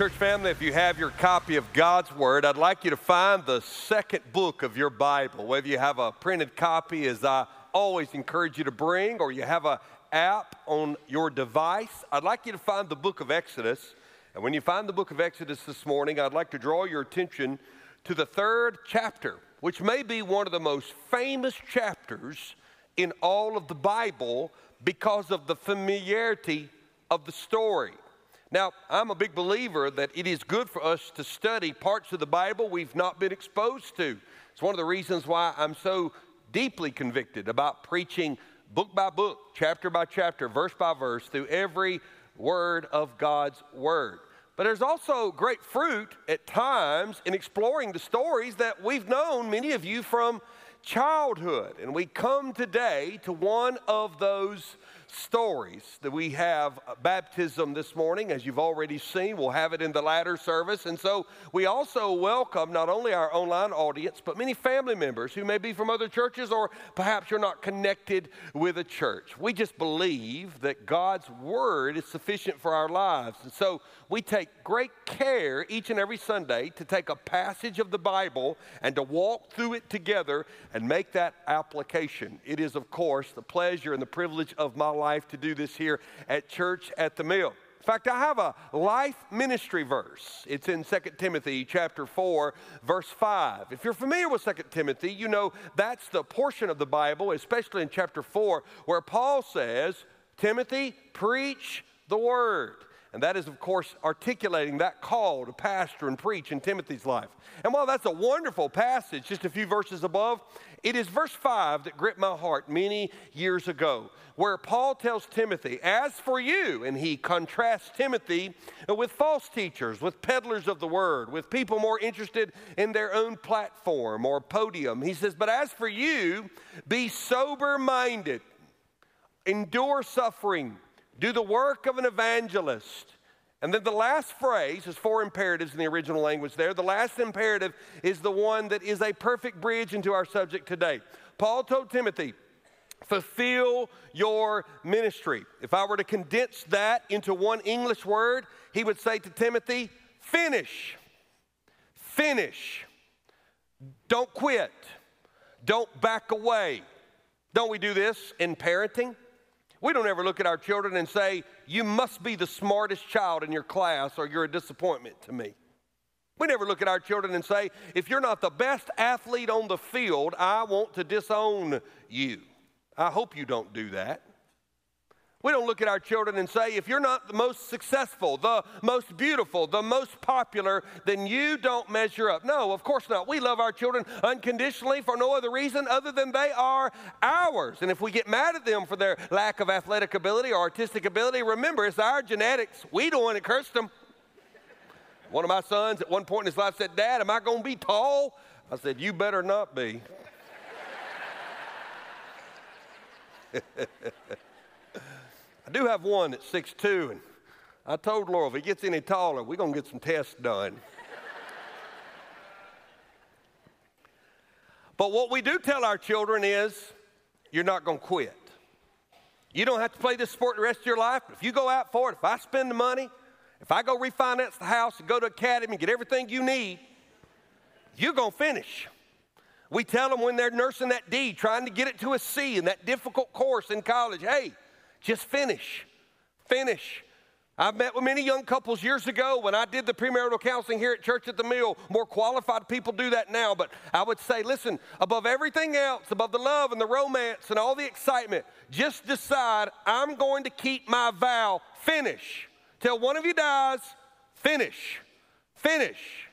Church family, if you have your copy of God's Word, I'd like you to find the second book of your Bible. Whether you have a printed copy, as I always encourage you to bring, or you have an app on your device, I'd like you to find the book of Exodus. And when you find the book of Exodus this morning, I'd like to draw your attention to the third chapter, which may be one of the most famous chapters in all of the Bible because of the familiarity of the story. Now, I'm a big believer that it is good for us to study parts of the Bible we've not been exposed to. It's one of the reasons why I'm so deeply convicted about preaching book by book, chapter by chapter, verse by verse, through every word of God's Word. But there's also great fruit at times in exploring the stories that we've known, many of you, from childhood. And we come today to one of those stories that we have uh, baptism this morning, as you've already seen. We'll have it in the latter service. And so we also welcome not only our online audience, but many family members who may be from other churches or perhaps you're not connected with a church. We just believe that God's word is sufficient for our lives. And so we take great care each and every Sunday to take a passage of the Bible and to walk through it together and make that application. It is, of course, the pleasure and the privilege of my life to do this here at church at the mill. In fact, I have a life ministry verse. It's in 2 Timothy chapter 4, verse 5. If you're familiar with 2 Timothy, you know that's the portion of the Bible, especially in chapter 4, where Paul says, Timothy, preach the word. And that is, of course, articulating that call to pastor and preach in Timothy's life. And while that's a wonderful passage, just a few verses above, it is verse 5 that gripped my heart many years ago, where Paul tells Timothy, As for you, and he contrasts Timothy with false teachers, with peddlers of the word, with people more interested in their own platform or podium. He says, But as for you, be sober minded, endure suffering do the work of an evangelist. And then the last phrase is four imperatives in the original language there. The last imperative is the one that is a perfect bridge into our subject today. Paul told Timothy, fulfill your ministry. If I were to condense that into one English word, he would say to Timothy, finish. Finish. Don't quit. Don't back away. Don't we do this in parenting? We don't ever look at our children and say, You must be the smartest child in your class or you're a disappointment to me. We never look at our children and say, If you're not the best athlete on the field, I want to disown you. I hope you don't do that. We don't look at our children and say, if you're not the most successful, the most beautiful, the most popular, then you don't measure up. No, of course not. We love our children unconditionally for no other reason other than they are ours. And if we get mad at them for their lack of athletic ability or artistic ability, remember, it's our genetics. We don't want to curse them. One of my sons at one point in his life said, Dad, am I going to be tall? I said, You better not be. I do have one that's 6'2", and I told Laura if he gets any taller, we're going to get some tests done. but what we do tell our children is you're not going to quit. You don't have to play this sport the rest of your life, but if you go out for it, if I spend the money, if I go refinance the house and go to academy and get everything you need, you're going to finish. We tell them when they're nursing that D, trying to get it to a C in that difficult course in college, hey, just finish. Finish. I've met with many young couples years ago when I did the premarital counseling here at Church at the Mill. More qualified people do that now, but I would say, listen, above everything else, above the love and the romance and all the excitement, just decide I'm going to keep my vow. Finish. Till one of you dies, finish. Finish.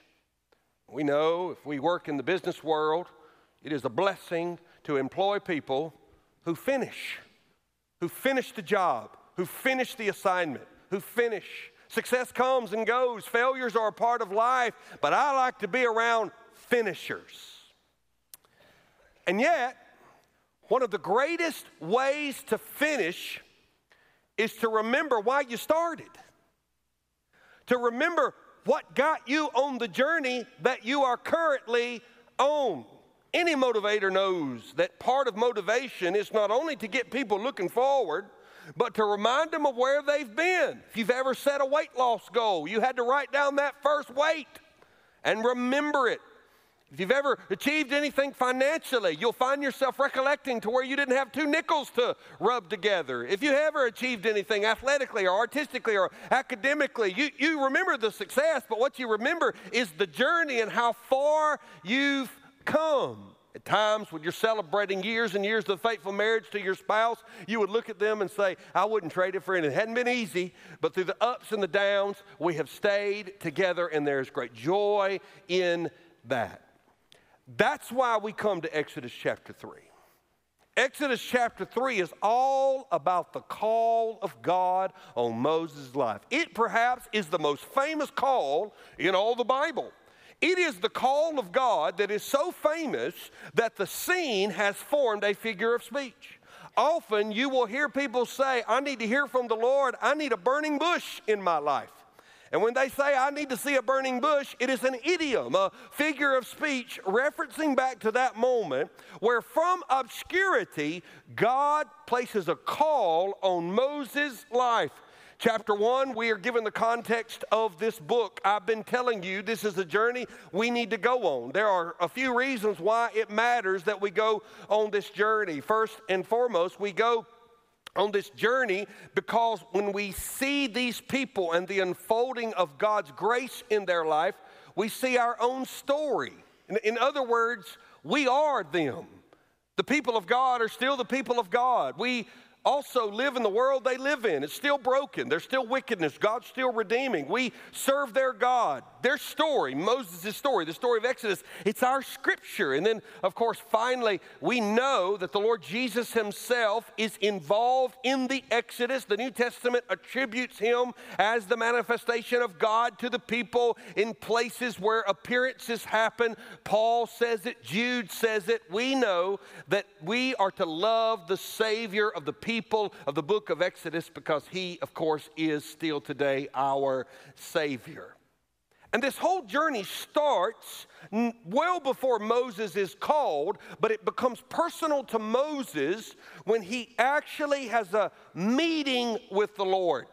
We know if we work in the business world, it is a blessing to employ people who finish who finish the job, who finish the assignment, who finish. Success comes and goes, failures are a part of life, but I like to be around finishers. And yet, one of the greatest ways to finish is to remember why you started, to remember what got you on the journey that you are currently on. Any motivator knows that part of motivation is not only to get people looking forward, but to remind them of where they've been. If you've ever set a weight loss goal, you had to write down that first weight and remember it. If you've ever achieved anything financially, you'll find yourself recollecting to where you didn't have two nickels to rub together. If you ever achieved anything athletically or artistically or academically, you, you remember the success, but what you remember is the journey and how far you've come. At times, when you're celebrating years and years of faithful marriage to your spouse, you would look at them and say, I wouldn't trade it for anything. It hadn't been easy, but through the ups and the downs, we have stayed together, and there's great joy in that. That's why we come to Exodus chapter 3. Exodus chapter 3 is all about the call of God on Moses' life. It perhaps is the most famous call in all the Bible. It is the call of God that is so famous that the scene has formed a figure of speech. Often you will hear people say, I need to hear from the Lord, I need a burning bush in my life. And when they say, I need to see a burning bush, it is an idiom, a figure of speech referencing back to that moment where from obscurity, God places a call on Moses' life. Chapter 1, we are given the context of this book. I've been telling you this is a journey we need to go on. There are a few reasons why it matters that we go on this journey. First and foremost, we go on this journey because when we see these people and the unfolding of God's grace in their life, we see our own story. In, in, other words, we are them. The people of God are still the people of God. We also live in the world they live in. It's still broken. There's still wickedness. God's still redeeming. We serve their God. Their story, Moses' story, the story of Exodus, it's our scripture. And then, of course, finally, we know that the Lord Jesus himself is involved in the Exodus. The New Testament attributes him as the manifestation of God to the people in places where appearances happen. Paul says it, Jude says it. We know that we are to love the Savior of the people people of the book of Exodus because he, of course, is still today our Savior. And this whole journey starts well before Moses is called, but it becomes personal to Moses when he actually has a meeting with the Lord.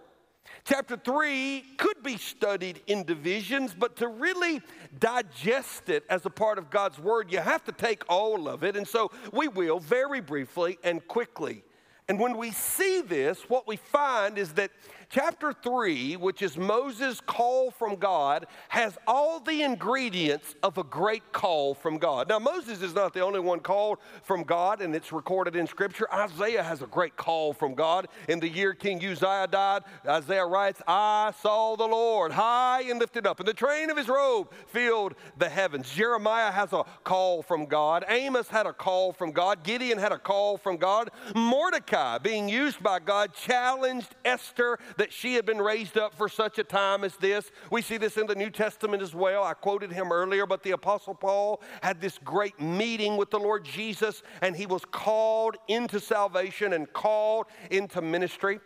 Chapter 3 could be studied in divisions, but to really digest it as a part of God's Word, you have to take all of it. And so we will very briefly and quickly. And when we see this, what we find is that chapter 3, which is Moses' call from God, has all the ingredients of a great call from God. Now, Moses is not the only one called from God, and it's recorded in Scripture. Isaiah has a great call from God. In the year King Uzziah died, Isaiah writes, I saw the Lord high and lifted up, and the train of his robe filled the heavens. Jeremiah has a call from God. Amos had a call from God. Gideon had a call from God. Mordecai, being used by God, challenged Esther that she had been raised up for such a time as this. We see this in the New Testament as well. I quoted him earlier, but the Apostle Paul had this great meeting with the Lord Jesus, and he was called into salvation and called into ministry.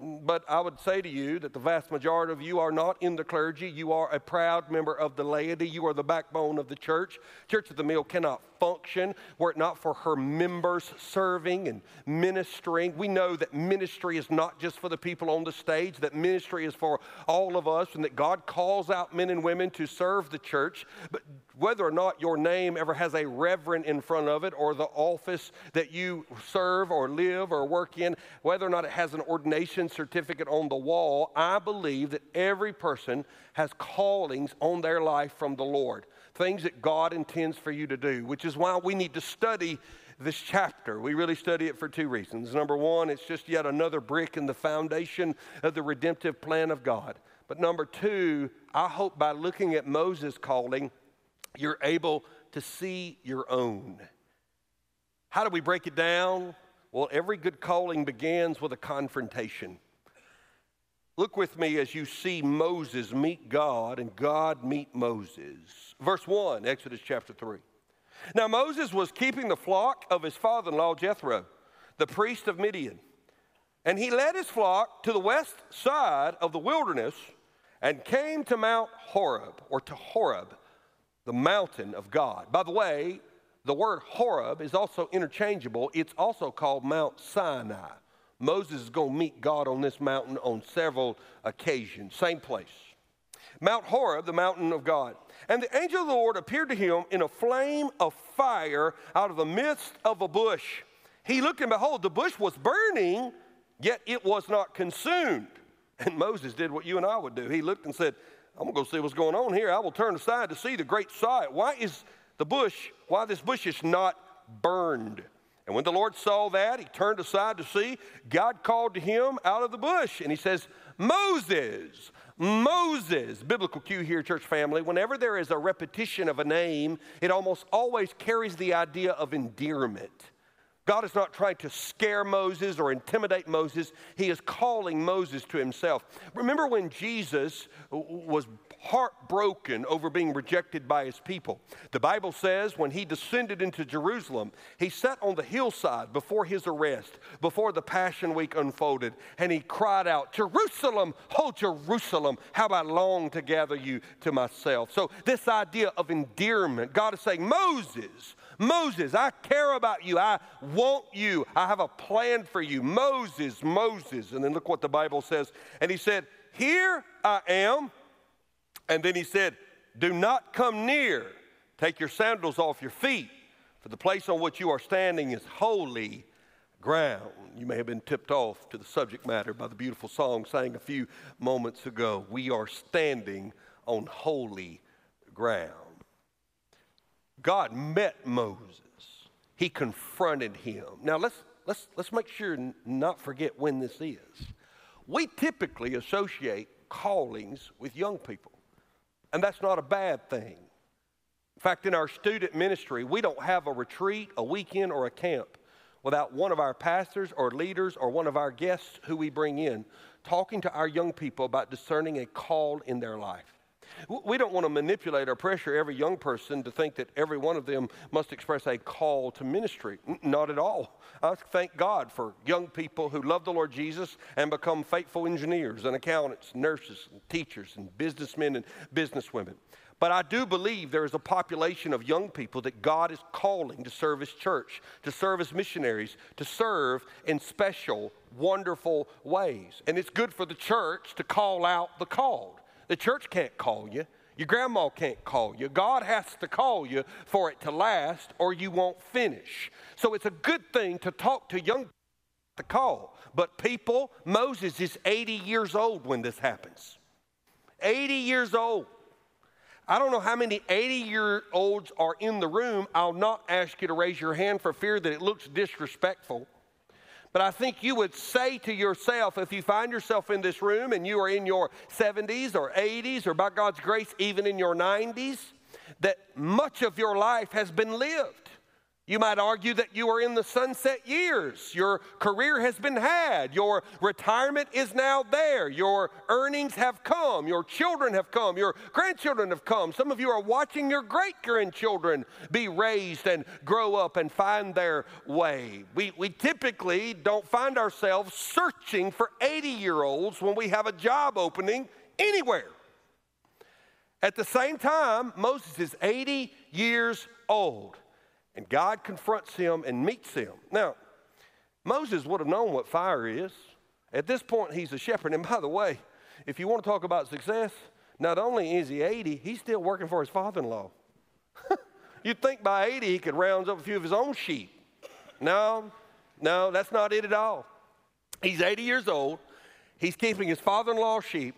But I would say to you that the vast majority of you are not in the clergy. You are a proud member of the laity. You are the backbone of the church. Church of the Mill cannot function were it not for her members serving and ministering. We know that ministry is not just for the people on the stage, that ministry is for all of us, and that God calls out men and women to serve the church. But whether or not your name ever has a reverend in front of it or the office that you serve or live or work in, whether or not it has an ordination certificate on the wall, I believe that every person has callings on their life from the Lord, things that God intends for you to do, which is why we need to study this chapter. We really study it for two reasons. Number one, it's just yet another brick in the foundation of the redemptive plan of God. But number two, I hope by looking at Moses' calling, you're able to see your own. How do we break it down? Well, every good calling begins with a confrontation. Look with me as you see Moses meet God and God meet Moses. Verse 1, Exodus chapter 3. Now, Moses was keeping the flock of his father in law Jethro, the priest of Midian. And he led his flock to the west side of the wilderness and came to Mount Horeb, or to Horeb, the mountain of God. By the way, the word Horeb is also interchangeable. It's also called Mount Sinai. Moses is going to meet God on this mountain on several occasions, same place. Mount Horeb, the mountain of God. And the angel of the Lord appeared to him in a flame of fire out of the midst of a bush. He looked and behold, the bush was burning, yet it was not consumed. And Moses did what you and I would do. He looked and said, I'm going to go see what's going on here. I will turn aside to see the great sight. Why is the bush, why this bush is not burned? And when the Lord saw that, he turned aside to see. God called to him out of the bush, and he says, Moses, Moses. Biblical cue here, church family. Whenever there is a repetition of a name, it almost always carries the idea of endearment. God is not trying to scare Moses or intimidate Moses. He is calling Moses to himself. Remember when Jesus was heartbroken over being rejected by his people. The Bible says when he descended into Jerusalem, he sat on the hillside before his arrest, before the Passion Week unfolded, and he cried out, Jerusalem, oh Jerusalem, how I long to gather you to myself. So, this idea of endearment, God is saying, Moses, Moses, I care about you. I want you. I have a plan for you. Moses, Moses. And then look what the Bible says. And he said, Here I am. And then he said, Do not come near. Take your sandals off your feet, for the place on which you are standing is holy ground. You may have been tipped off to the subject matter by the beautiful song sang a few moments ago. We are standing on holy ground. God met Moses. He confronted him. Now let's let's let's make sure not forget when this is. We typically associate callings with young people. And that's not a bad thing. In fact, in our student ministry, we don't have a retreat, a weekend, or a camp without one of our pastors or leaders or one of our guests who we bring in talking to our young people about discerning a call in their life. We don't want to manipulate or pressure every young person to think that every one of them must express a call to ministry. Not at all. I thank God for young people who love the Lord Jesus and become faithful engineers and accountants, nurses, and teachers, and businessmen and businesswomen. But I do believe there is a population of young people that God is calling to serve His church, to serve as missionaries, to serve in special, wonderful ways. And it's good for the church to call out the called. The church can't call you. Your grandma can't call you. God has to call you for it to last, or you won't finish. So it's a good thing to talk to young people to call. But people, Moses is 80 years old when this happens. 80 years old. I don't know how many 80 year olds are in the room. I'll not ask you to raise your hand for fear that it looks disrespectful. But I think you would say to yourself, if you find yourself in this room and you are in your 70s or 80s, or by God's grace, even in your 90s, that much of your life has been lived. You might argue that you are in the sunset years. Your career has been had. Your retirement is now there. Your earnings have come. Your children have come. Your grandchildren have come. Some of you are watching your great grandchildren be raised and grow up and find their way. We, we typically don't find ourselves searching for 80 year olds when we have a job opening anywhere. At the same time, Moses is 80 years old. And God confronts him and meets him. Now, Moses would have known what fire is. At this point, he's a shepherd. And by the way, if you want to talk about success, not only is he 80, he's still working for his father in law. You'd think by 80 he could round up a few of his own sheep. No, no, that's not it at all. He's 80 years old. He's keeping his father in law's sheep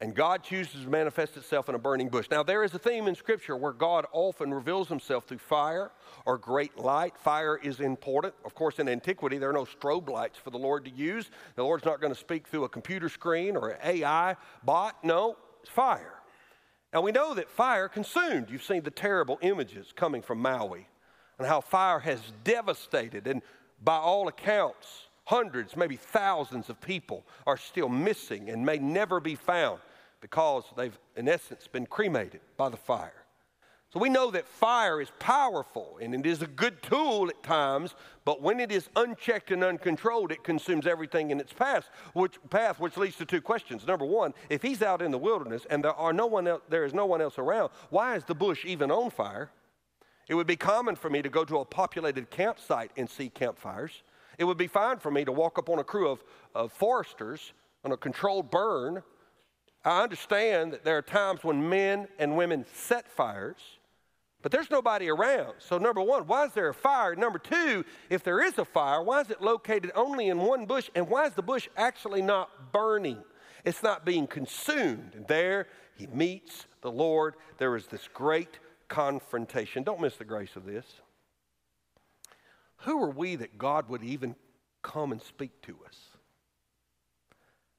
and God chooses to manifest itself in a burning bush. Now, there is a theme in Scripture where God often reveals himself through fire or great light. Fire is important. Of course, in antiquity, there are no strobe lights for the Lord to use. The Lord's not going to speak through a computer screen or an AI bot. No, it's fire. And we know that fire consumed. You've seen the terrible images coming from Maui and how fire has devastated, and by all accounts, hundreds, maybe thousands of people are still missing and may never be found because they've, in essence, been cremated by the fire. So we know that fire is powerful and it is a good tool at times, but when it is unchecked and uncontrolled, it consumes everything in its path, which, path, which leads to two questions. Number one, if he's out in the wilderness and there, are no one else, there is no one else around, why is the bush even on fire? It would be common for me to go to a populated campsite and see campfires. It would be fine for me to walk up on a crew of, of foresters on a controlled burn. I understand that there are times when men and women set fires, but there's nobody around. So, number one, why is there a fire? Number two, if there is a fire, why is it located only in one bush? And why is the bush actually not burning? It's not being consumed. And there he meets the Lord. There is this great confrontation. Don't miss the grace of this. Who are we that God would even come and speak to us? I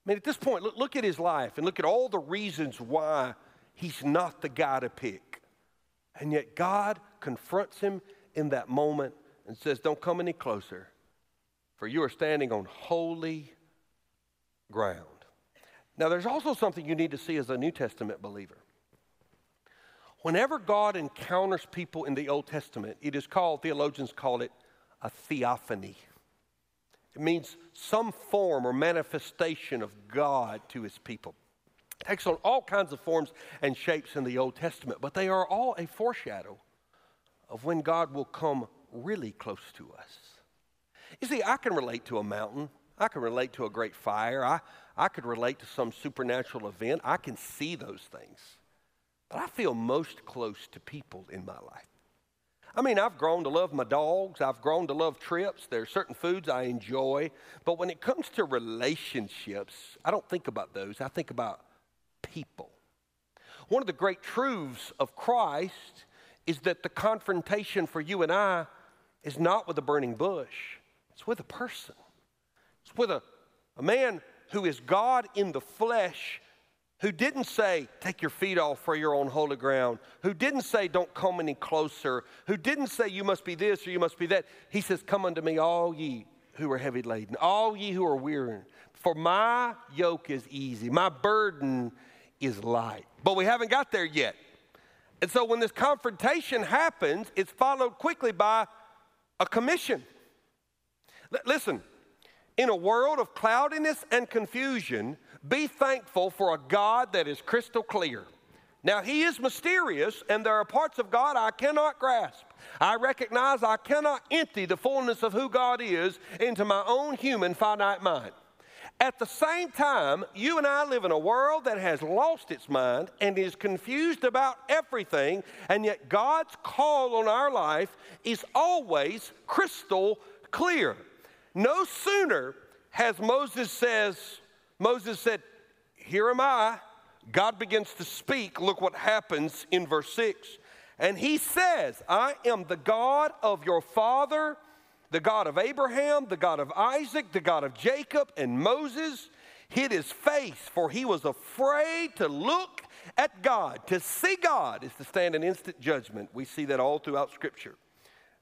mean, at this point, look, look at his life and look at all the reasons why he's not the guy to pick. And yet, God confronts him in that moment and says, Don't come any closer, for you are standing on holy ground. Now, there's also something you need to see as a New Testament believer. Whenever God encounters people in the Old Testament, it is called, theologians call it a theophany. It means some form or manifestation of God to his people. It takes on all kinds of forms and shapes in the Old Testament, but they are all a foreshadow of when God will come really close to us. You see, I can relate to a mountain. I can relate to a great fire. I, I could relate to some supernatural event. I can see those things. But I feel most close to people in my life. I mean, I've grown to love my dogs. I've grown to love trips. There are certain foods I enjoy. But when it comes to relationships, I don't think about those. I think about people. One of the great truths of Christ is that the confrontation for you and I is not with a burning bush, it's with a person. It's with a, a man who is God in the flesh who didn't say, Take your feet off for your own holy ground, who didn't say, Don't come any closer, who didn't say, You must be this or you must be that. He says, Come unto me, all ye who are heavy laden, all ye who are weary, for my yoke is easy, my burden is light. But we haven't got there yet. And so when this confrontation happens, it's followed quickly by a commission. L- listen, in a world of cloudiness and confusion, be thankful for a God that is crystal clear. Now, He is mysterious, and there are parts of God I cannot grasp. I recognize I cannot empty the fullness of who God is into my own human finite mind. At the same time, you and I live in a world that has lost its mind and is confused about everything, and yet God's call on our life is always crystal clear. No sooner has Moses says, Moses said, Here am I. God begins to speak. Look what happens in verse 6. And he says, I am the God of your father, the God of Abraham, the God of Isaac, the God of Jacob. And Moses hid his face, for he was afraid to look at God. To see God is to stand in instant judgment. We see that all throughout Scripture.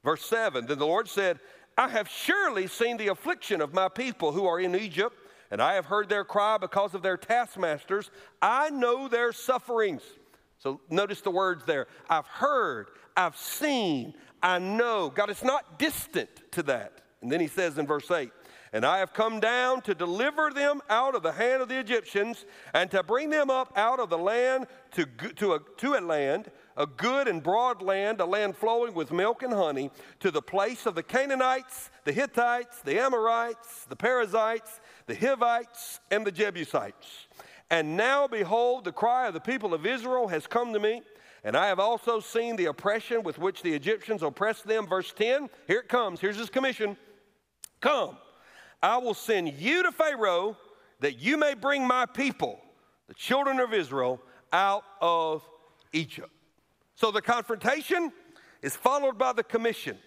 Verse 7 Then the Lord said, I have surely seen the affliction of my people who are in Egypt and I have heard their cry because of their taskmasters. I know their sufferings. So notice the words there. I've heard, I've seen, I know. God is not distant to that. And then he says in verse 8, and I have come down to deliver them out of the hand of the Egyptians and to bring them up out of the land to, to, a, to a land, a good and broad land, a land flowing with milk and honey, to the place of the Canaanites, the Hittites, the Amorites, the Perizzites, the Hivites, and the Jebusites. And now, behold, the cry of the people of Israel has come to me, and I have also seen the oppression with which the Egyptians oppress them. Verse 10, here it comes. Here's his commission Come, I will send you to Pharaoh that you may bring my people, the children of Israel, out of Egypt. So the confrontation is followed by the commission.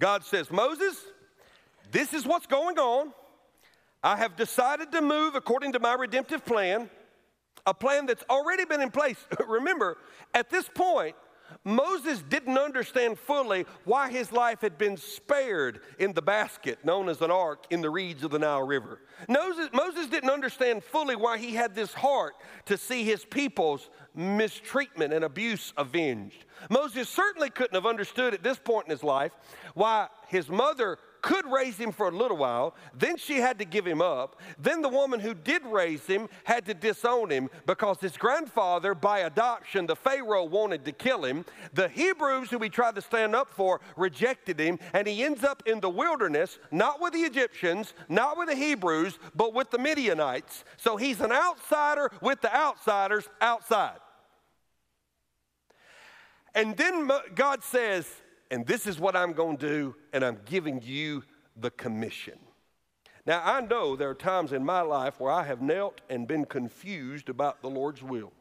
God says, Moses, this is what's going on. I have decided to move according to my redemptive plan, a plan that's already been in place. Remember, at this point, Moses didn't understand fully why his life had been spared in the basket known as an ark in the reeds of the Nile River. Moses, didn't understand fully why he had this heart to see his people's mistreatment and abuse avenged. Moses certainly couldn't have understood at this point in his life why his mother could raise him for a little while. Then she had to give him up. Then the woman who did raise him had to disown him because his grandfather, by adoption, the Pharaoh wanted to kill him. The Hebrews, who he tried to stand up for, rejected him. And he ends up in the wilderness, not with the Egyptians, not with the Hebrews, but with the Midianites. So he's an outsider with the outsiders outside. And then God says, and this is what I'm going to do, and I'm giving you the commission. Now, I know there are times in my life where I have knelt and been confused about the Lord's will.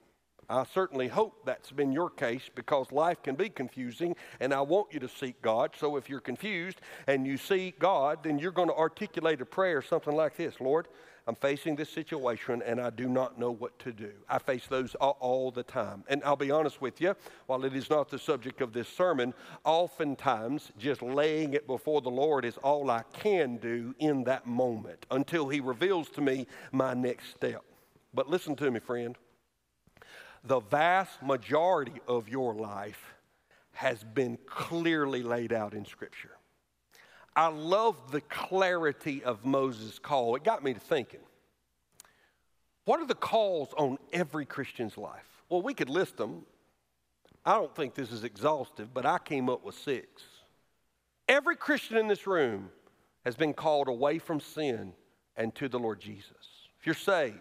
I certainly hope that's been your case because life can be confusing, and I want you to seek God. So if you're confused and you seek God, then you're going to articulate a prayer, something like this Lord, I'm facing this situation and I do not know what to do. I face those all, all, the time. And I'll be honest with you, while it is not the subject of this sermon, oftentimes just laying it before the Lord is all I can do in that moment until He reveals to me my next step. But listen to me, friend. The vast majority of your life has been clearly laid out in Scripture. I love the clarity of Moses' call. It got me to thinking. What are the calls on every Christian's life? Well, we could list them. I don't think this is exhaustive, but I came up with six. Every Christian in this room has been called away from sin and to the Lord Jesus. If you're saved,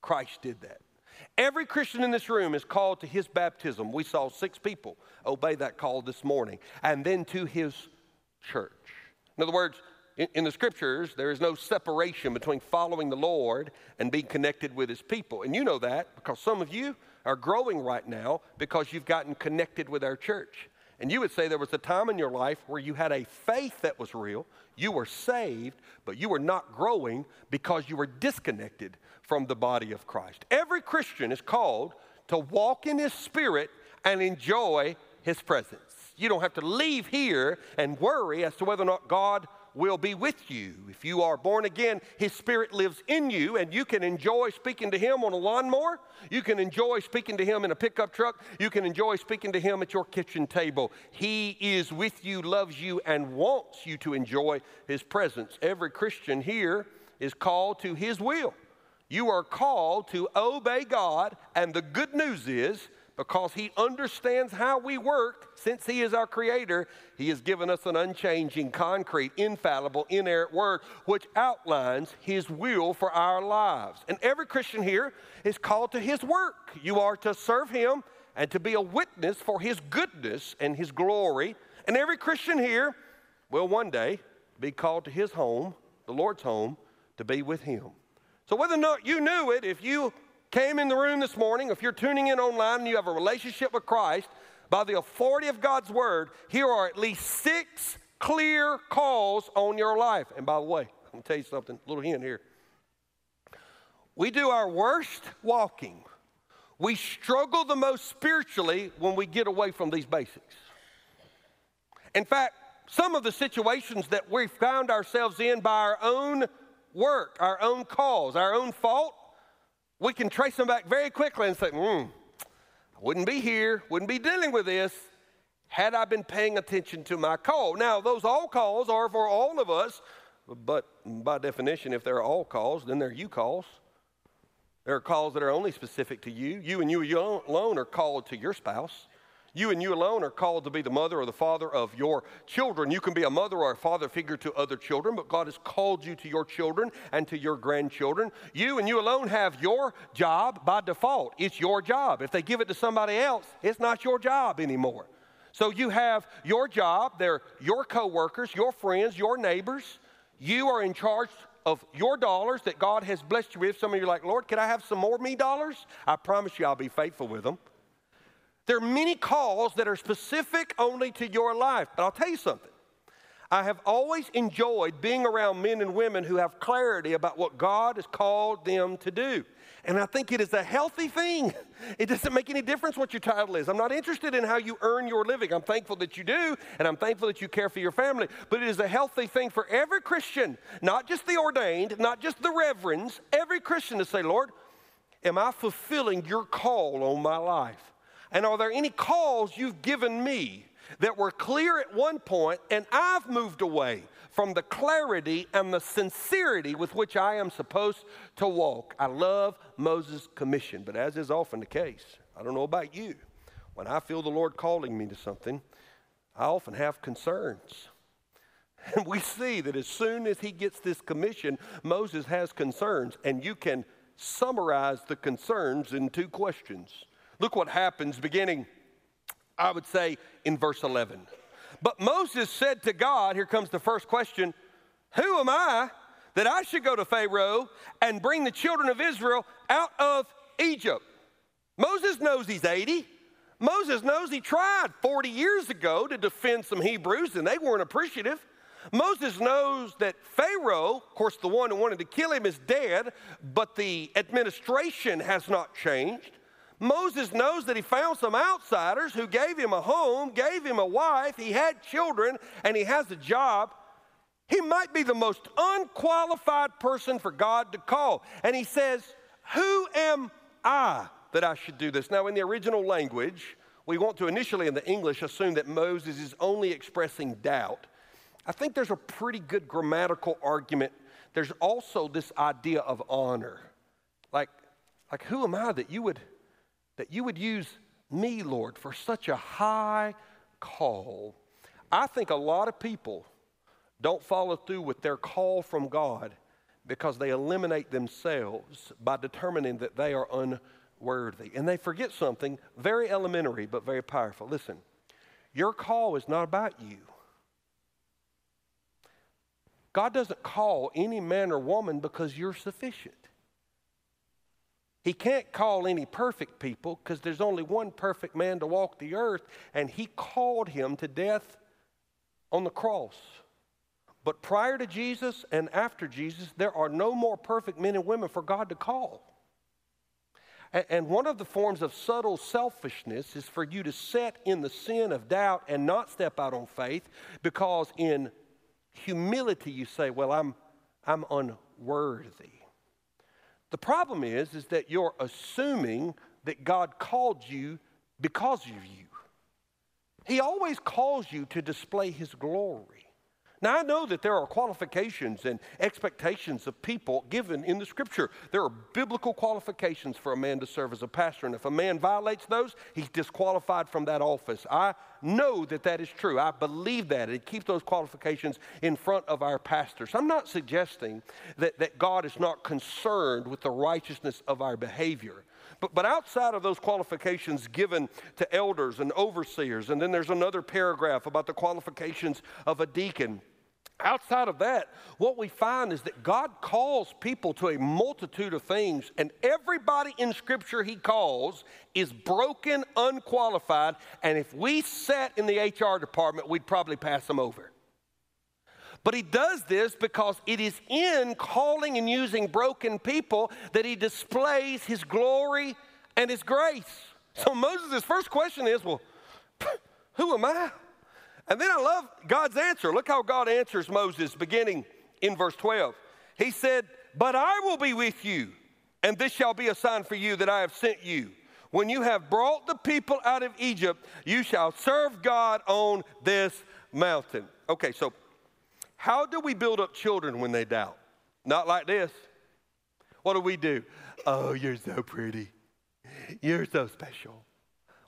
Christ did that. Every Christian in this room is called to his baptism. We saw six people obey that call this morning, and then to his church. In other words, in, the scriptures, there is no separation between following the Lord and being connected with his people. And you know that because some of you are growing right now because you've gotten connected with our church. And you would say there was a time in your life where you had a faith that was real, you were saved, but you were not growing because you were disconnected from the body of Christ. Every Christian is called to walk in his spirit and enjoy his presence. You don't have to leave here and worry as to whether or not God will be with you. If you are born again, His Spirit lives in you, and you can enjoy speaking to Him on a lawnmower. You can enjoy speaking to Him in a pickup truck. You can enjoy speaking to Him at your kitchen table. He is with you, loves you, and wants you to enjoy His presence. Every Christian here is called to His will. You are called to obey God, and the good news is because He understands how we work. Since He is our Creator, He has given us an unchanging, concrete, infallible, inerrant Word which outlines His will for our lives. And every Christian here is called to His work. You are to serve Him and to be a witness for His goodness and His glory. And every Christian here will one day be called to His home, the Lord's home, to be with Him. So, whether or not you knew it, if you came in the room this morning, if you're tuning in online and you have a relationship with Christ, by the authority of God's word, here are at least six clear calls on your life. And by the way, I'm to tell you something, a little hint here. We do our worst walking. We struggle the most spiritually when we get away from these basics. In fact, some of the situations that we found ourselves in by our own work, our own cause, our own fault, we can trace them back very quickly and say, hmm, I wouldn't be here, wouldn't be dealing with this had I been paying attention to my call. Now, those all calls are for all of us, but by definition, if they're all calls, then they're you calls. There are calls that are only specific to you. You and you alone are called to your spouse. You and you alone are called to be the mother or the father of your children. You can be a mother or a father figure to other children, but God has called you to your children and to your grandchildren. You and you alone have your job by default. It's your job. If they give it to somebody else, it's not your job anymore. So you have your job, they're your coworkers, your friends, your neighbors. You are in charge of your dollars that God has blessed you with. Some of you are like, Lord, can I have some more me dollars? I promise you I'll be faithful with them. There are many calls that are specific only to your life. But I'll tell you something. I have always enjoyed being around men and women who have clarity about what God has called them to do. And I think it is a healthy thing. It doesn't make any difference what your title is. I'm not interested in how you earn your living. I'm thankful that you do, and I'm thankful that you care for your family. But it is a healthy thing for every Christian, not just the ordained, not just the reverends, every Christian to say, Lord, am I fulfilling your call on my life? And are there any calls you've given me that were clear at one point, and I've moved away from the clarity and the sincerity with which I am supposed to walk. I love Moses' commission, but as is often the case, I don't know about you, when I feel the Lord calling me to something, I often have concerns. And we see that as soon as he gets this commission, Moses has concerns, and you can summarize the concerns in two questions. Look what happens beginning, I would say, in verse 11. But Moses said to God, here comes the first question Who am I that I should go to Pharaoh and bring the children of Israel out of Egypt? Moses knows he's 80. Moses knows he tried 40 years ago to defend some Hebrews and they weren't appreciative. Moses knows that Pharaoh, of course, the one who wanted to kill him, is dead, but the administration has not changed. Moses knows that he found some outsiders who gave him a home, gave him a wife, he had children, and he has a job. He might be the most unqualified person for God to call. And he says, Who am I that I should do this? Now, in the original language, we want to initially in the English assume that Moses is only expressing doubt. I think there's a pretty good grammatical argument. There's also this idea of honor. Like, like who am I that you would that you would use me, Lord, for such a high call. I think a lot of people don't follow through with their call from God because they eliminate themselves by determining that they are unworthy. And they forget something very elementary but very powerful. Listen, your call is not about you. God doesn't call any man or woman because you're sufficient. He can't call any perfect people because there's only one perfect man to walk the earth, and he called him to death on the cross. But prior to Jesus and after Jesus, there are no more perfect men and women for God to call. And one of the forms of subtle selfishness is for you to set in the sin of doubt and not step out on faith because in humility you say, Well, I'm, I'm unworthy. The problem is, is that you're assuming that God called you because of you. He always calls you to display His glory. Now, I know that there are qualifications and expectations of people given in the scripture. There are biblical qualifications for a man to serve as a pastor, and if a man violates those, he's disqualified from that office. I know that that is true. I believe that. It keeps those qualifications in front of our pastors. I'm not suggesting that, that God is not concerned with the righteousness of our behavior. But, but outside of those qualifications given to elders and overseers, and then there's another paragraph about the qualifications of a deacon. Outside of that, what we find is that God calls people to a multitude of things, and everybody in Scripture He calls is broken, unqualified, and if we sat in the HR department, we'd probably pass them over. But he does this because it is in calling and using broken people that he displays his glory and his grace. So Moses' first question is, Well, who am I? And then I love God's answer. Look how God answers Moses beginning in verse 12. He said, But I will be with you, and this shall be a sign for you that I have sent you. When you have brought the people out of Egypt, you shall serve God on this mountain. Okay, so how do we build up children when they doubt? Not like this. What do we do? Oh, you're so pretty. You're so special.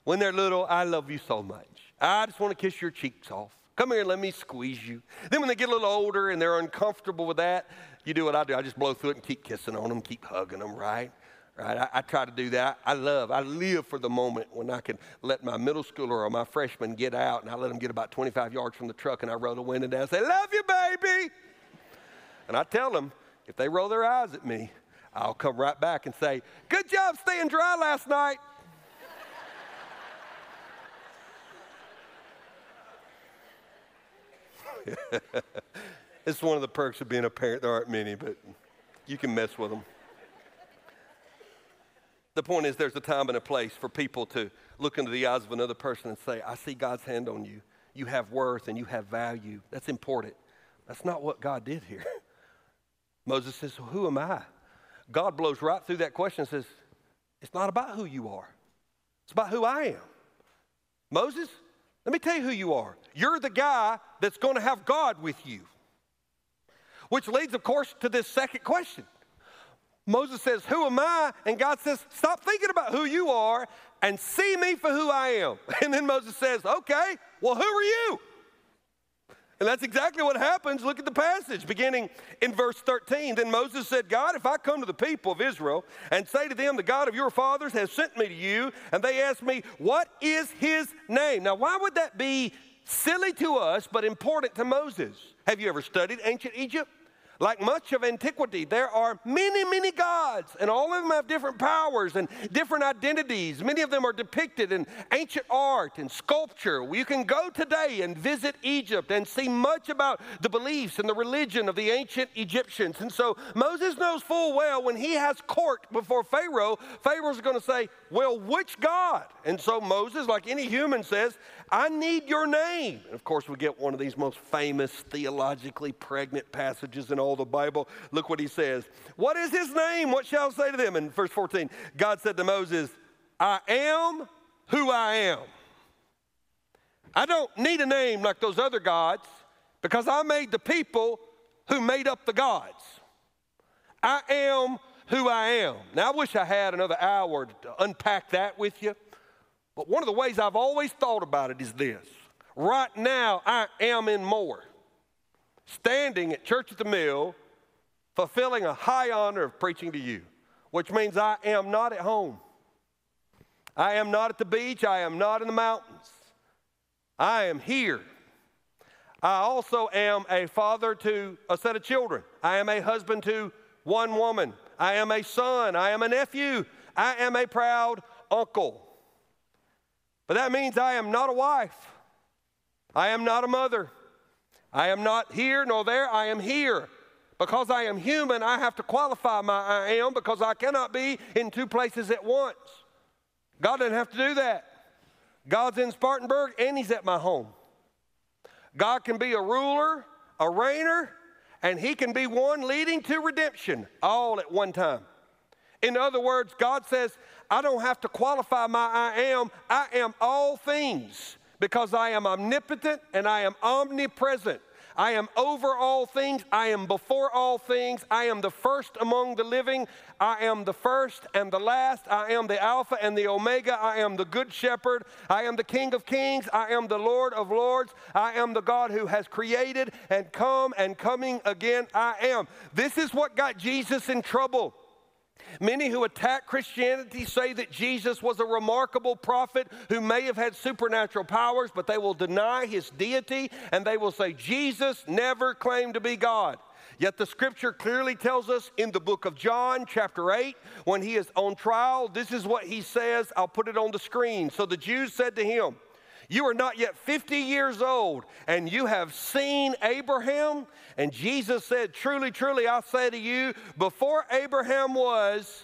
When they're little, I love you so much. I just want to kiss your cheeks off. Come here, let me squeeze you. Then when they get a little older and they're uncomfortable with that, you do what I do. I just blow through it and keep kissing on them, keep hugging them, right? Right? I, I, try to do that. I love, I live for the moment when I can let my middle schooler or my freshman get out and I let them get about 25 yards from the truck and I roll the window down and say, Love you, baby. And I tell them, if they roll their eyes at me, I'll come right back and say, Good job staying dry last night. it's one of the perks of being a parent. There aren't many, but you can mess with them. The point is, there's a time and a place for people to look into the eyes of another person and say, I see God's hand on you. You have worth and you have value. That's important. That's not what God did here. Moses says, well, Who am I? God blows right through that question and says, It's not about who you are, it's about who I am. Moses, Let me tell you who you are. You're the guy that's going to have God with you. Which leads, of course, to this second question. Moses says, Who am I? And God says, Stop thinking about who you are and see me for who I am. And then Moses says, Okay, well, who are you? And that's exactly what happens. Look at the passage beginning in verse 13. Then Moses said, God, if I come to the people of Israel and say to them, The God of your fathers has sent me to you, and they ask me, What is his name? Now, why would that be silly to us but important to Moses? Have you ever studied ancient Egypt? Like much of antiquity, there are many, many gods, and all of them have different powers and different identities. Many of them are depicted in ancient art and sculpture. You can go today and visit Egypt and see much about the beliefs and the religion of the ancient Egyptians. And so Moses knows full well when he has court before Pharaoh, Pharaoh's going to say, Well, which God? And so Moses, like any human, says, I need your name. And of course, we get one of these most famous theologically pregnant passages in all the Bible. Look what he says. What is his name? What shall I say to them? In verse 14, God said to Moses, I am who I am. I don't need a name like those other gods because I made the people who made up the gods. I am who I am. Now, I wish I had another hour to unpack that with you. But one of the ways I've always thought about it is this right now, I am in more. Standing at Church at the Mill, fulfilling a high honor of preaching to you, which means I am not at home. I am not at the beach. I am not in the mountains. I am here. I also am a father to a set of children. I am a husband to one woman. I am a son. I am a nephew. I am a proud uncle. But that means I am not a wife. I am not a mother. I am not here nor there. I am here. Because I am human, I have to qualify my I am because I cannot be in two places at once. God doesn't have to do that. God's in Spartanburg and He's at my home. God can be a ruler, a reigner, and He can be one leading to redemption all at one time. In other words, God says, I don't have to qualify my I am. I am all things because I am omnipotent and I am omnipresent. I am over all things. I am before all things. I am the first among the living. I am the first and the last. I am the Alpha and the Omega. I am the Good Shepherd. I am the King of Kings. I am the Lord of Lords. I am the God who has created and come and coming again. I am. This is what got Jesus in trouble. Many who attack Christianity say that Jesus was a remarkable prophet who may have had supernatural powers, but they will deny his deity and they will say Jesus never claimed to be God. Yet the scripture clearly tells us in the book of John, chapter 8, when he is on trial, this is what he says. I'll put it on the screen. So the Jews said to him, you are not yet 50 years old, and you have seen Abraham? And Jesus said, Truly, truly, I say to you, before Abraham was,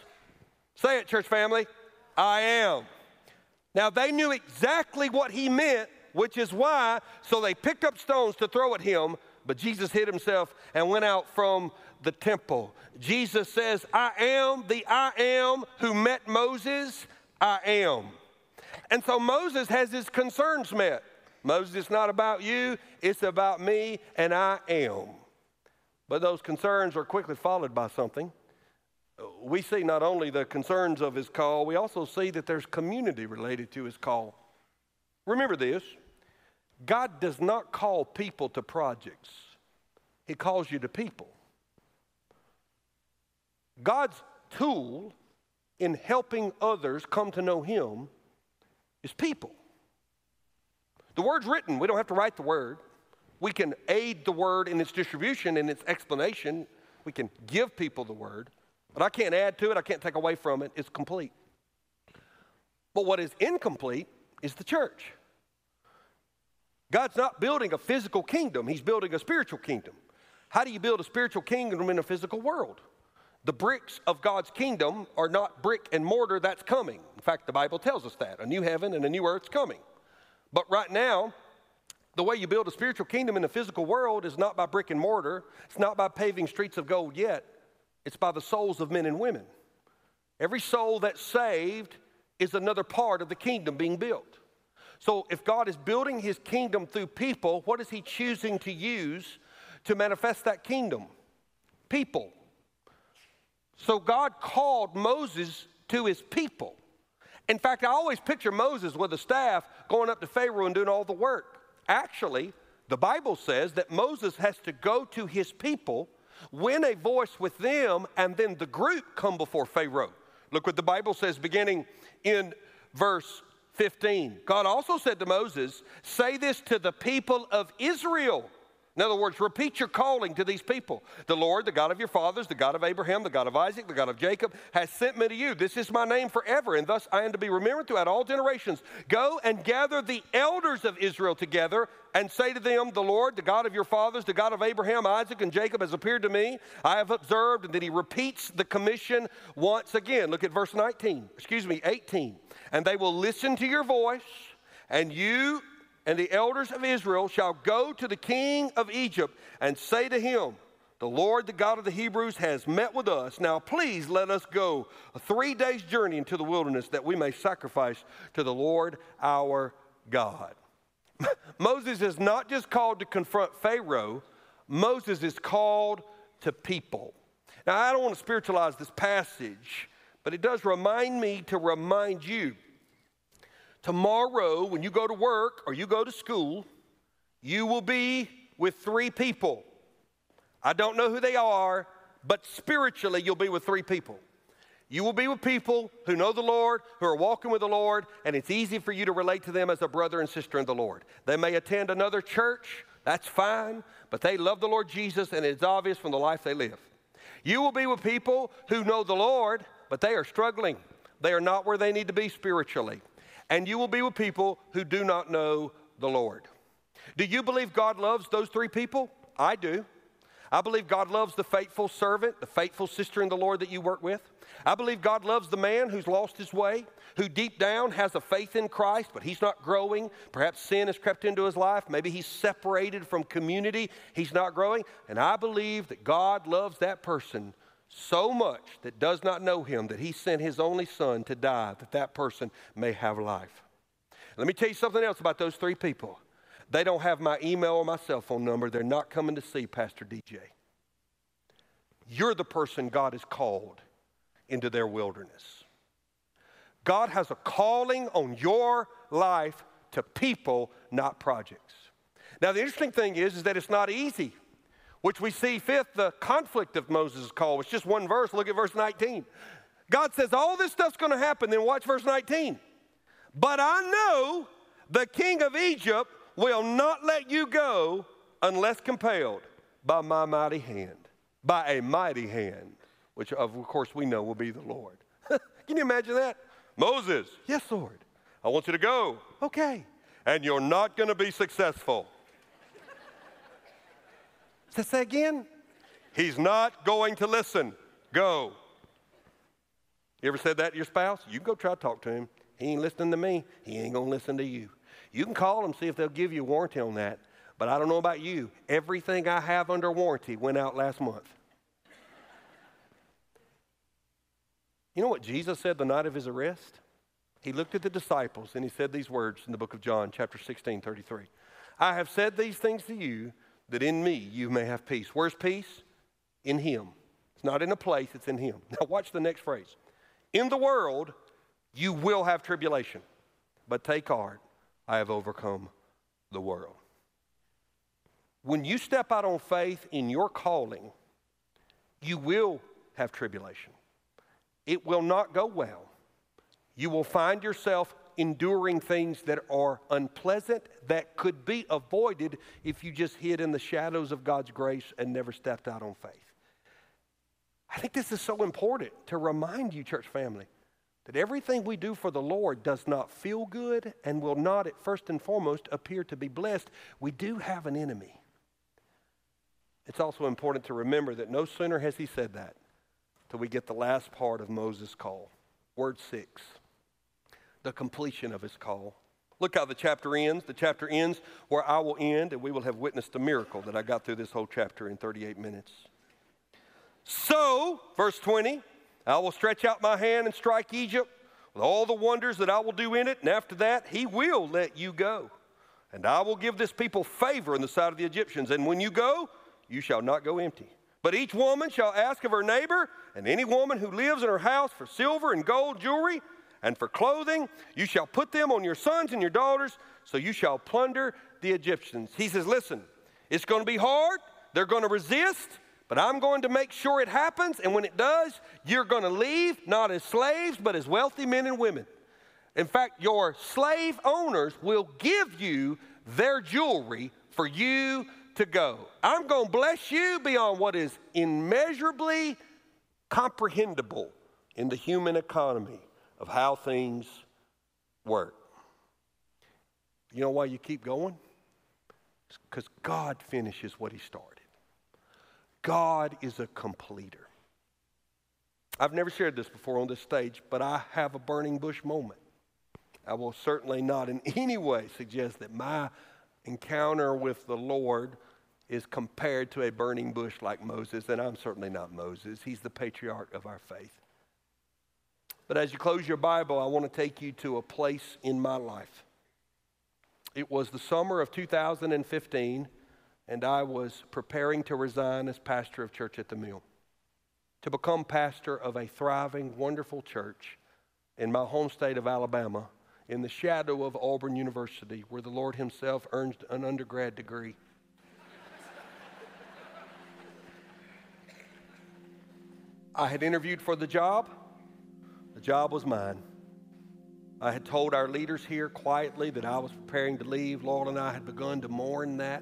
say it, church family, I am. Now they knew exactly what he meant, which is why, so they picked up stones to throw at him, but Jesus hid himself and went out from the temple. Jesus says, I am the I am who met Moses. I am. And so Moses has his concerns met. Moses, it's not about you, it's about me, and I am. But those concerns are quickly followed by something. We see not only the concerns of his call, we also see that there's community related to his call. Remember this God does not call people to projects, He calls you to people. God's tool in helping others come to know Him is people. The word's written, we don't have to write the word. We can aid the word in its distribution and its explanation. We can give people the word, but I can't add to it, I can't take away from it. It's complete. But what is incomplete is the church. God's not building a physical kingdom, He's building a spiritual kingdom. How do you build a spiritual kingdom in a physical world? The bricks of God's kingdom are not brick and mortar, that's coming. In fact, the Bible tells us that a new heaven and a new earth's coming. But right now, the way you build a spiritual kingdom in the physical world is not by brick and mortar, it's not by paving streets of gold yet, it's by the souls of men and women. Every soul that's saved is another part of the kingdom being built. So, if God is building his kingdom through people, what is he choosing to use to manifest that kingdom? People. So, God called Moses to his people. In fact, I always picture Moses with a staff going up to Pharaoh and doing all the work. Actually, the Bible says that Moses has to go to his people, win a voice with them, and then the group come before Pharaoh. Look what the Bible says beginning in verse 15. God also said to Moses, Say this to the people of Israel. In other words, repeat your calling to these people. The Lord, the God of your fathers, the God of Abraham, the God of Isaac, the God of Jacob, has sent me to you. This is my name forever, and thus I am to be remembered throughout all generations. Go and gather the elders of Israel together and say to them, The Lord, the God of your fathers, the God of Abraham, Isaac, and Jacob, has appeared to me. I have observed, and then he repeats the commission once again. Look at verse 19, excuse me, 18. And they will listen to your voice, and you and the elders of Israel shall go to the king of Egypt and say to him, The Lord, the God of the Hebrews, has met with us. Now please let us go a three days' journey into the wilderness that we may sacrifice to the Lord our God. Moses is not just called to confront Pharaoh, Moses is called to people. Now, I don't want to spiritualize this passage, but it does remind me to remind you Tomorrow, when you go to work or you go to school, you will be with three people. I don't know who they are, but spiritually, you'll be with three people. You will be with people who know the Lord, who are walking with the Lord, and it's easy for you to relate to them as a brother and sister in the Lord. They may attend another church, that's fine, but they love the Lord Jesus, and it's obvious from the life they live. You will be with people who know the Lord, but they are struggling. They are not where they need to be spiritually and you will be with people who do not know the Lord. Do you believe God loves those three people? I do. I believe God loves the faithful servant, the faithful sister in the Lord that you work with. I believe God loves the man who's lost his way, who deep down has a faith in Christ, but he's not growing. Perhaps sin has crept into his life. Maybe he's separated from community. He's not growing. And I believe that God loves that person so much that does not know him that he sent his only son to die that that person may have life. Let me tell you something else about those three people. They don't have my email or my cell phone number. They're not coming to see Pastor DJ. You're the person God has called into their wilderness. God has a calling on your life to people, not projects. Now, the interesting thing is, is that it's not easy which we see fifth, the conflict of Moses' call. It's just one verse. Look at verse 19. God says, All this stuff's going to happen. Then watch verse 19. But I know the king of Egypt will not let you go unless compelled by my mighty hand, by a mighty hand, which of course we know will be the Lord. Can you imagine that? Moses, yes, Lord. I want you to go. Okay. And you're not going to be successful. To say again? He's not going to listen. Go. You ever said that to your spouse? You go try to talk to him. He ain't listening to me. He ain't going to listen to you. You can call them, see if they'll give you a warranty on that. But I don't know about you. Everything I have under warranty went out last month. You know what Jesus said the night of his arrest? He looked at the disciples and he said these words in the book of John, chapter 16, 33. I have said these things to you that in me you may have peace. Where's peace? In Him. It's not in a place, it's in Him. Now, watch the next phrase. In the world, you will have tribulation, but take heart, I have overcome the world. When you step out on faith in your calling, you will have tribulation. It will not go well. You will find yourself enduring things that are unpleasant that could be avoided if you just hid in the shadows of God's grace and never stepped out on faith. I think this is so important to remind you, church family, that everything we do for the Lord does not feel good and will not, at first and foremost, appear to be blessed. We do have an enemy. It's also important to remember that no sooner has he said that till we get the last part of Moses' call. Word six the completion of his call. Look how the chapter ends. The chapter ends where I will end, and we will have witnessed a miracle that I got through this whole chapter in 38 minutes. So, verse 20, I will stretch out my hand and strike Egypt with all the wonders that I will do in it, and after that, he will let you go. And I will give this people favor in the sight of the Egyptians. And when you go, you shall not go empty. But each woman shall ask of her neighbor, and any woman who lives in her house for silver and gold jewelry and for clothing, you shall put them on your sons and your daughters, so you shall plunder the Egyptians. He says, Listen, it's going to be hard, they're going to resist, but I'm going to make sure it happens. And when it does, you're going to leave not as slaves, but as wealthy men and women. In fact, your slave owners will give you their jewelry for you to go. I'm going to bless you beyond what is immeasurably comprehensible in the human economy of how things work. You know why you keep going? Because God finishes what He started. God is a completer. I've never shared this before on this stage, but I have a burning bush moment. I will certainly not in any way suggest that my encounter with the Lord is compared to a burning bush like Moses, and I'm certainly not Moses. He's the patriarch of our faith. But as you close your Bible, I want to take you to a place in my life. It was the summer of 2015, and I was preparing to resign as pastor of Church at the Mill to become pastor of a thriving, wonderful church in my home state of Alabama in the shadow of Auburn University, where the Lord Himself earned an undergrad degree. I had interviewed for the job, the job was mine. I had told our leaders here quietly that I was preparing to leave. Laurel and I had begun to mourn that.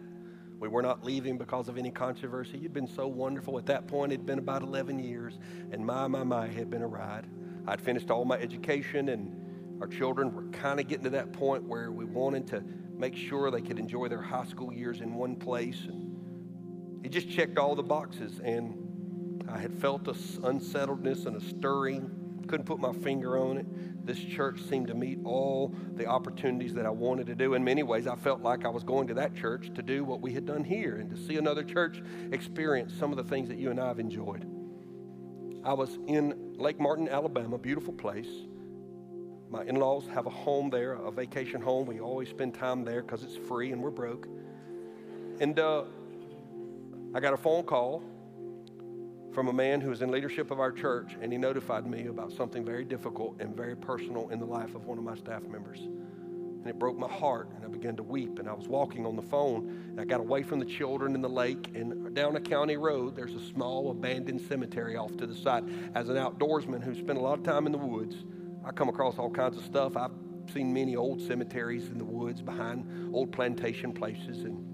We were not leaving because of any controversy. You'd been so wonderful. At that point, it'd been about 11 years, and my, my, my, had been a ride. I'd finished all my education and our children were kind of getting to that point where we wanted to make sure they could enjoy their high school years in one place. And it just checked all the boxes. And I had felt a unsettledness and a stirring. Couldn't put my finger on it. This church seemed to meet all the opportunities that I wanted to do. In many ways, I felt like I was going to that church to do what we had done here and to see another church experience some of the things that you and I have enjoyed. I was in Lake Martin, Alabama, beautiful place. My in laws have a home there, a vacation home. We always spend time there because it's free and we're broke. And uh, I got a phone call from a man who was in leadership of our church, and he notified me about something very difficult and very personal in the life of one of my staff members. And it broke my heart, and I began to weep. And I was walking on the phone, and I got away from the children in the lake, and down a county road, there's a small abandoned cemetery off to the side. As an outdoorsman who spent a lot of time in the woods, I come across all kinds of stuff. I've seen many old cemeteries in the woods behind old plantation places and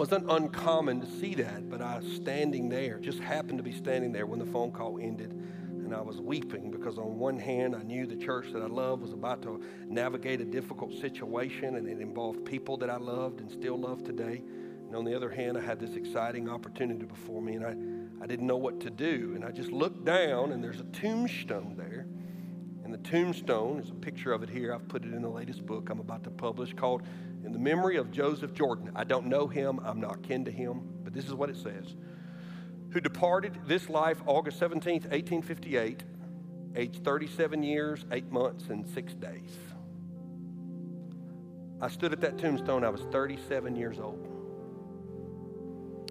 wasn't uncommon to see that, but I was standing there, just happened to be standing there when the phone call ended. And I was weeping because, on one hand, I knew the church that I loved was about to navigate a difficult situation and it involved people that I loved and still love today. And on the other hand, I had this exciting opportunity before me and I, I didn't know what to do. And I just looked down and there's a tombstone there. And the tombstone is a picture of it here. I've put it in the latest book I'm about to publish called In the Memory of Joseph Jordan. I don't know him, I'm not kin to him, but this is what it says. Who departed this life August 17th, 1858, age 37 years, 8 months, and 6 days. I stood at that tombstone, I was 37 years old.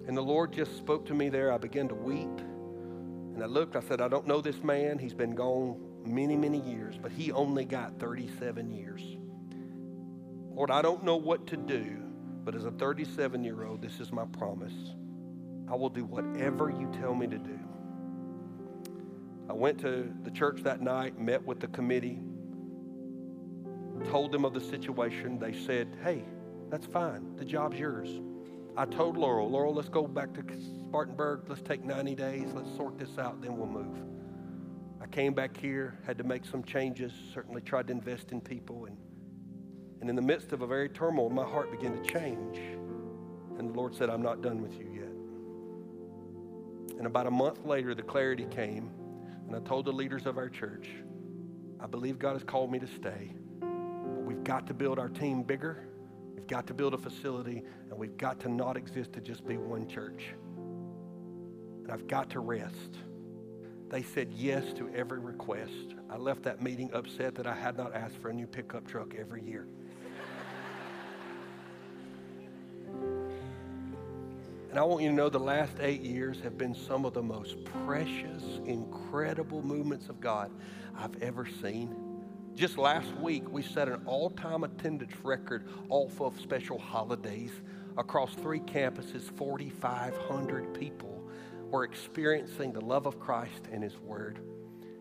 And the Lord just spoke to me there. I began to weep. And I looked, I said, I don't know this man. He's been gone many, many years, but he only got 37 years. Lord, I don't know what to do, but as a 37 year old, this is my promise. I will do whatever you tell me to do. I went to the church that night, met with the committee, told them of the situation. They said, hey, that's fine. The job's yours. I told Laurel, Laurel, let's go back to Spartanburg. Let's take 90 days. Let's sort this out, then we'll move. I came back here, had to make some changes, certainly tried to invest in people. And, and in the midst of a very turmoil, my heart began to change. And the Lord said, I'm not done with you yet. And about a month later, the clarity came. And I told the leaders of our church, I believe God has called me to stay. But we've got to build our team bigger. We've got to build a facility. And we've got to not exist to just be one church. And I've got to rest. They said yes to every request. I left that meeting upset that I had not asked for a new pickup truck every year. And I want you to know the last eight years have been some of the most precious, incredible movements of God I've ever seen. Just last week, we set an all time attendance record off of special holidays across three campuses, 4,500 people were experiencing the love of Christ and His Word.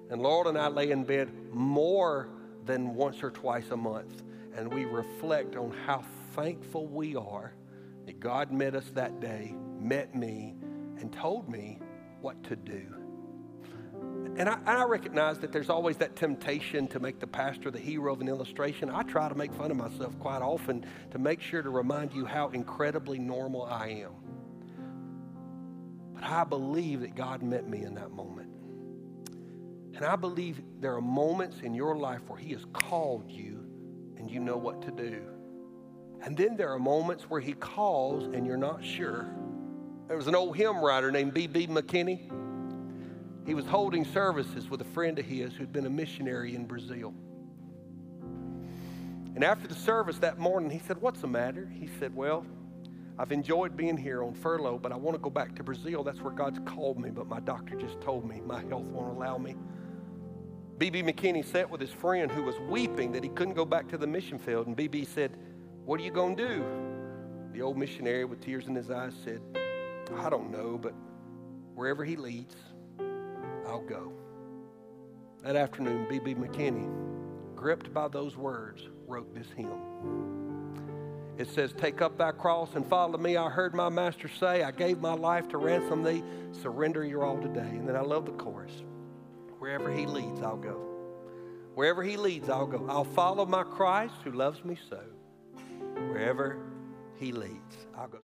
And Laurel and I lay in bed more than once or twice a month, and we reflect on how thankful we are that God met us that day, met me, and told me what to do. And I, I, recognize that there's always that temptation to make the pastor the hero of an illustration. I try to make fun of myself quite often to make sure to remind you how incredibly normal I am. But I believe that God met me in that moment. And I believe there are moments in your life where He has called you and you know what to do. And then there are moments where he calls and you're not sure. There was an old hymn writer named B.B. McKinney. He was holding services with a friend of his who'd been a missionary in Brazil. And after the service that morning, he said, What's the matter? He said, Well, I've enjoyed being here on furlough, but I want to go back to Brazil. That's where God's called me, but my doctor just told me my health won't allow me. B.B. McKinney sat with his friend who was weeping that he couldn't go back to the mission field. And B.B. said, what are you going to do? The old missionary with tears in his eyes said, I don't know, but wherever he leads, I'll go. That afternoon, B.B. McKinney, gripped by those words, wrote this hymn. It says, Take up thy cross and follow me. I heard my master say, I gave my life to ransom thee. Surrender your all today. And then I love the chorus. Wherever he leads, I'll go. Wherever he leads, I'll go. I'll follow my Christ who loves me so wherever he leads. I'll go.